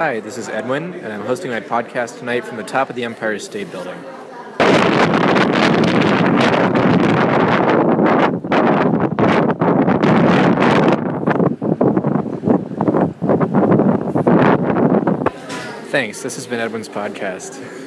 Hi, this is Edwin, and I'm hosting my podcast tonight from the top of the Empire State Building. Thanks. This has been Edwin's podcast.